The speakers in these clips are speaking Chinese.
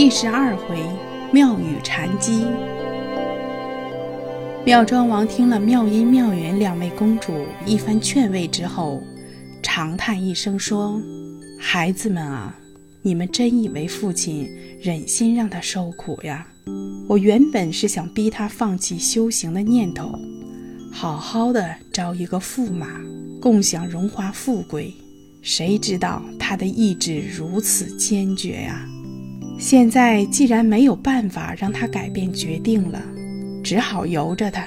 第十二回，妙语禅机。妙庄王听了妙音、妙缘两位公主一番劝慰之后，长叹一声说：“孩子们啊，你们真以为父亲忍心让他受苦呀？我原本是想逼他放弃修行的念头，好好的招一个驸马，共享荣华富贵。谁知道他的意志如此坚决呀！现在既然没有办法让他改变决定了。”只好由着他。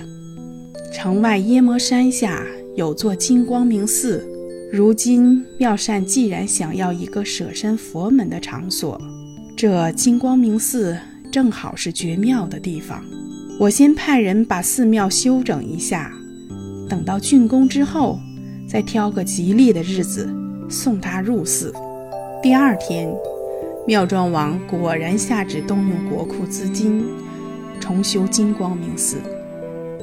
城外耶摩山下有座金光明寺，如今妙善既然想要一个舍身佛门的场所，这金光明寺正好是绝妙的地方。我先派人把寺庙修整一下，等到竣工之后，再挑个吉利的日子送他入寺。第二天，妙庄王果然下旨动用国库资金。重修金光明寺。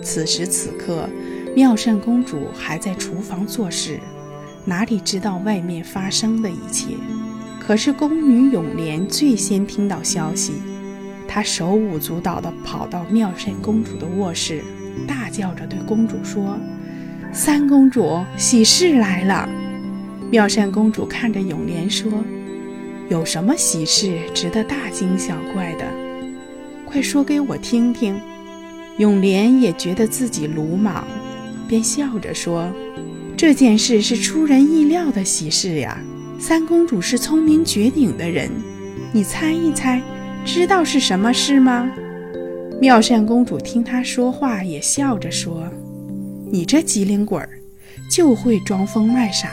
此时此刻，妙善公主还在厨房做事，哪里知道外面发生的一切？可是宫女永莲最先听到消息，她手舞足蹈地跑到妙善公主的卧室，大叫着对公主说：“三公主，喜事来了！”妙善公主看着永莲说：“有什么喜事值得大惊小怪的？”快说给我听听！永莲也觉得自己鲁莽，便笑着说：“这件事是出人意料的喜事呀。三公主是聪明绝顶的人，你猜一猜，知道是什么事吗？”妙善公主听她说话，也笑着说：“你这机灵鬼儿，就会装疯卖傻，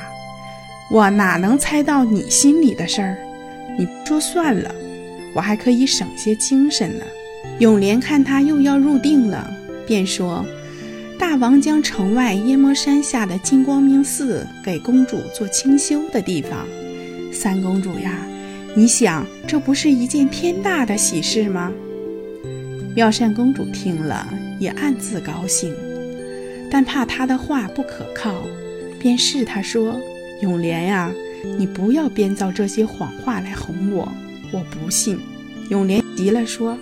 我哪能猜到你心里的事儿？你说算了，我还可以省些精神呢。”永莲看他又要入定了，便说：“大王将城外耶摩山下的金光明寺给公主做清修的地方。三公主呀，你想这不是一件天大的喜事吗？”妙善公主听了也暗自高兴，但怕他的话不可靠，便试他说：“永莲呀，你不要编造这些谎话来哄我，我不信。”永莲急了说。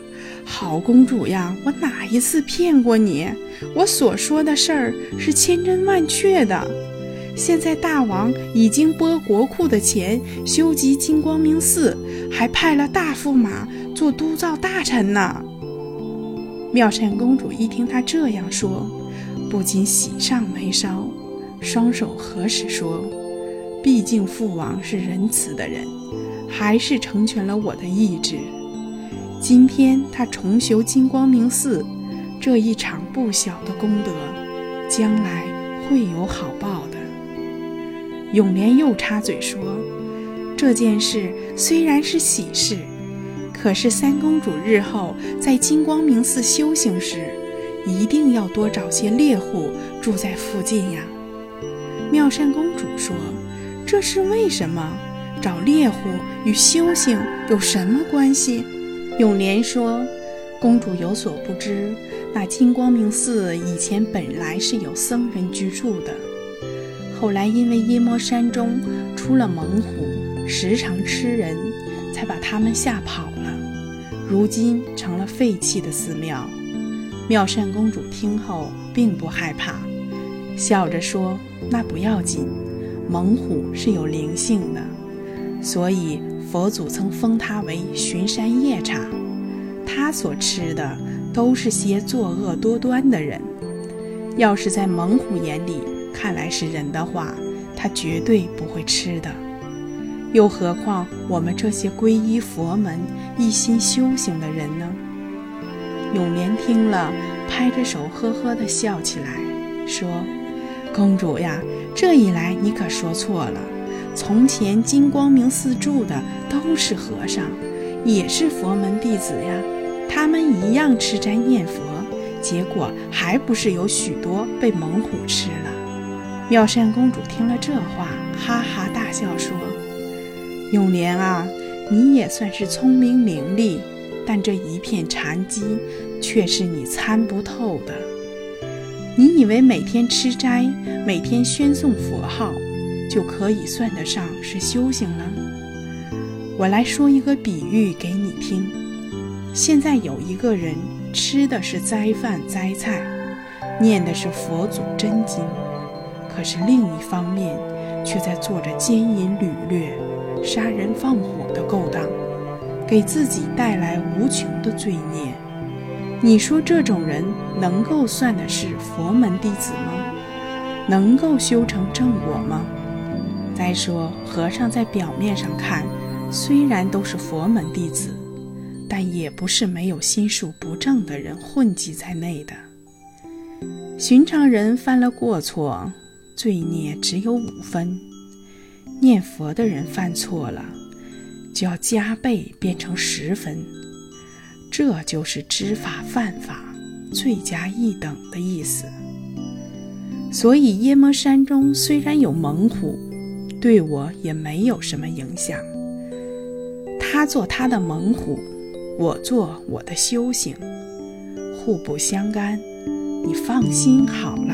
好公主呀，我哪一次骗过你？我所说的事儿是千真万确的。现在大王已经拨国库的钱修集金光明寺，还派了大驸马做督造大臣呢。妙善公主一听他这样说，不禁喜上眉梢，双手合十说：“毕竟父王是仁慈的人，还是成全了我的意志。”今天他重修金光明寺，这一场不小的功德，将来会有好报的。永莲又插嘴说：“这件事虽然是喜事，可是三公主日后在金光明寺修行时，一定要多找些猎户住在附近呀。”妙善公主说：“这是为什么？找猎户与修行有什么关系？”永莲说：“公主有所不知，那金光明寺以前本来是有僧人居住的，后来因为耶摩山中出了猛虎，时常吃人，才把他们吓跑了。如今成了废弃的寺庙。”妙善公主听后并不害怕，笑着说：“那不要紧，猛虎是有灵性的，所以。”佛祖曾封他为巡山夜叉，他所吃的都是些作恶多端的人。要是在猛虎眼里看来是人的话，他绝对不会吃的。又何况我们这些皈依佛门、一心修行的人呢？永莲听了，拍着手呵呵地笑起来，说：“公主呀，这一来你可说错了。”从前金光明寺住的都是和尚，也是佛门弟子呀。他们一样吃斋念佛，结果还不是有许多被猛虎吃了。妙善公主听了这话，哈哈大笑说：“永莲啊，你也算是聪明伶俐，但这一片禅机却是你参不透的。你以为每天吃斋，每天宣诵佛号？”就可以算得上是修行了。我来说一个比喻给你听：现在有一个人吃的是斋饭斋菜，念的是佛祖真经，可是另一方面却在做着奸淫掳掠、杀人放火的勾当，给自己带来无穷的罪孽。你说这种人能够算的是佛门弟子吗？能够修成正果吗？再说，和尚在表面上看，虽然都是佛门弟子，但也不是没有心术不正的人混迹在内的。寻常人犯了过错，罪孽只有五分；念佛的人犯错了，就要加倍变成十分。这就是知法犯法，罪加一等的意思。所以夜魔山中虽然有猛虎，对我也没有什么影响。他做他的猛虎，我做我的修行，互不相干。你放心好了。